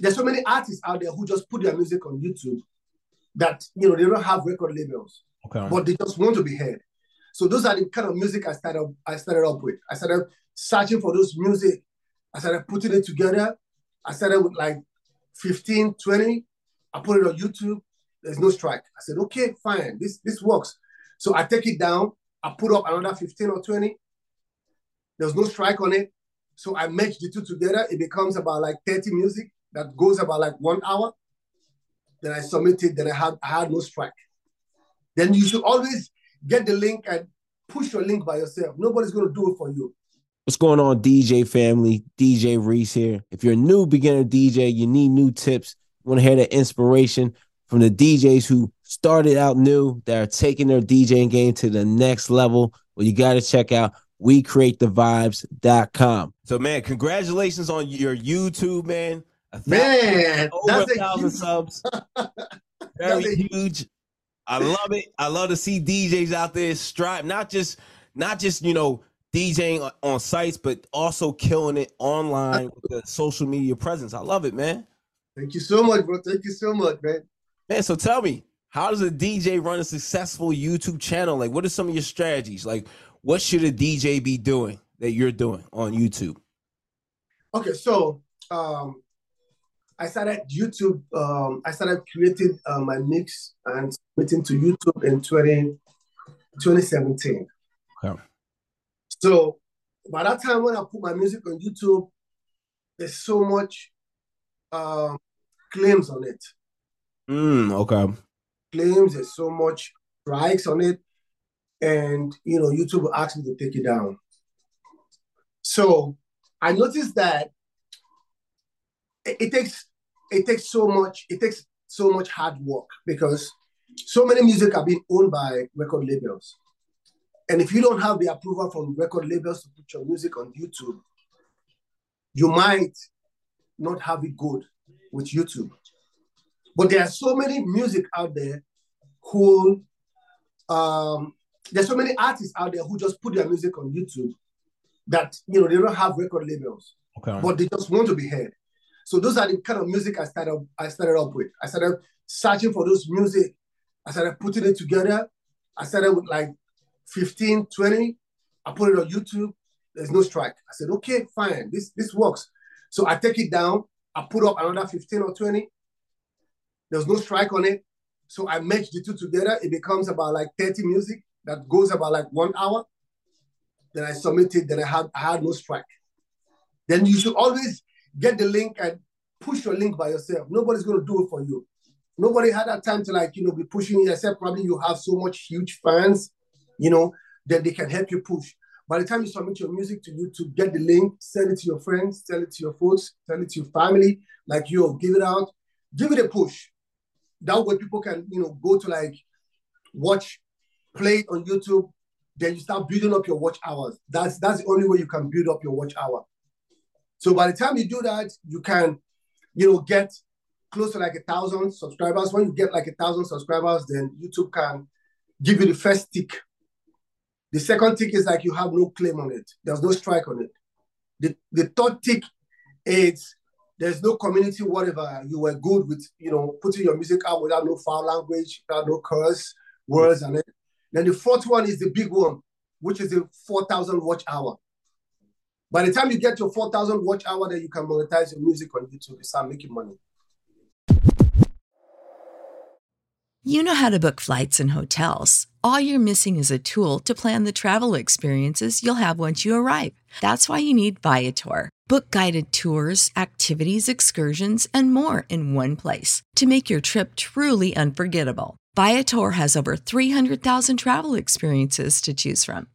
There's so many artists out there who just put their music on YouTube that you know they don't have record labels, Okay. but they just want to be heard. So those are the kind of music I started I started up with. I started searching for those music. I started putting it together. I started with like 15, 20. I put it on YouTube. There's no strike. I said, okay, fine. This this works. So I take it down. I put up another 15 or 20. There's no strike on it. So I merge the two together. It becomes about like 30 music that goes about like one hour. Then I submit it. Then I had I had no strike. Then you should always get the link and push your link by yourself. Nobody's gonna do it for you. What's going on, DJ family? DJ Reese here. If you're a new beginner DJ, you need new tips. You want to hear the inspiration from the DJs who started out new that are taking their DJing game to the next level. Well, you got to check out WeCreateTheVibes.com. So, man, congratulations on your YouTube, man. Thousand- Man, over that's a thousand huge- subs. Very a- huge. I love it. I love to see DJs out there strive, not just not just you know DJing on- on sites, but also killing it online with the social media presence. I love it, man. Thank you so much, bro. Thank you so much, man. Man, so tell me, how does a DJ run a successful YouTube channel? Like, what are some of your strategies? Like, what should a DJ be doing that you're doing on YouTube? Okay, so um, I started YouTube. Um, I started creating uh, my mix and submitting to YouTube in 20, 2017. Okay. So by that time, when I put my music on YouTube, there's so much um, claims on it. Mm, okay. Claims. There's so much strikes on it, and you know YouTube will ask me to take it down. So I noticed that it takes it takes so much it takes so much hard work because so many music are being owned by record labels. And if you don't have the approval from record labels to put your music on YouTube, you might not have it good with YouTube. But there are so many music out there who um there's so many artists out there who just put their music on YouTube that you know they don't have record labels Okay. but they just want to be heard. So those are the kind of music I started I started up with. I started searching for those music. I started putting it together. I started with like 15, 20. I put it on YouTube. There's no strike. I said, okay, fine. This this works. So I take it down. I put up another 15 or 20. There's no strike on it. So I merge the two together. It becomes about like 30 music that goes about like one hour. Then I submit it. Then I had I had no strike then you should always get the link and push your link by yourself. Nobody's going to do it for you. Nobody had that time to like, you know, be pushing it, except probably you have so much huge fans, you know, that they can help you push. By the time you submit your music to YouTube, get the link, send it to your friends, tell it to your folks, tell it to your family, like yo, give it out, give it a push. That way people can, you know, go to like watch, play it on YouTube, then you start building up your watch hours. That's that's the only way you can build up your watch hour. So by the time you do that, you can, you know, get close to like a thousand subscribers. When you get like a thousand subscribers, then YouTube can give you the first tick. The second tick is like you have no claim on it. There's no strike on it. The, the third tick is there's no community, whatever. You were good with, you know, putting your music out without no foul language, without no curse words and. Then the fourth one is the big one, which is the 4,000 watch hour. By the time you get your 4,000 watch hour, then you can monetize your music on YouTube and start making money. You know how to book flights and hotels. All you're missing is a tool to plan the travel experiences you'll have once you arrive. That's why you need Viator. Book guided tours, activities, excursions, and more in one place to make your trip truly unforgettable. Viator has over 300,000 travel experiences to choose from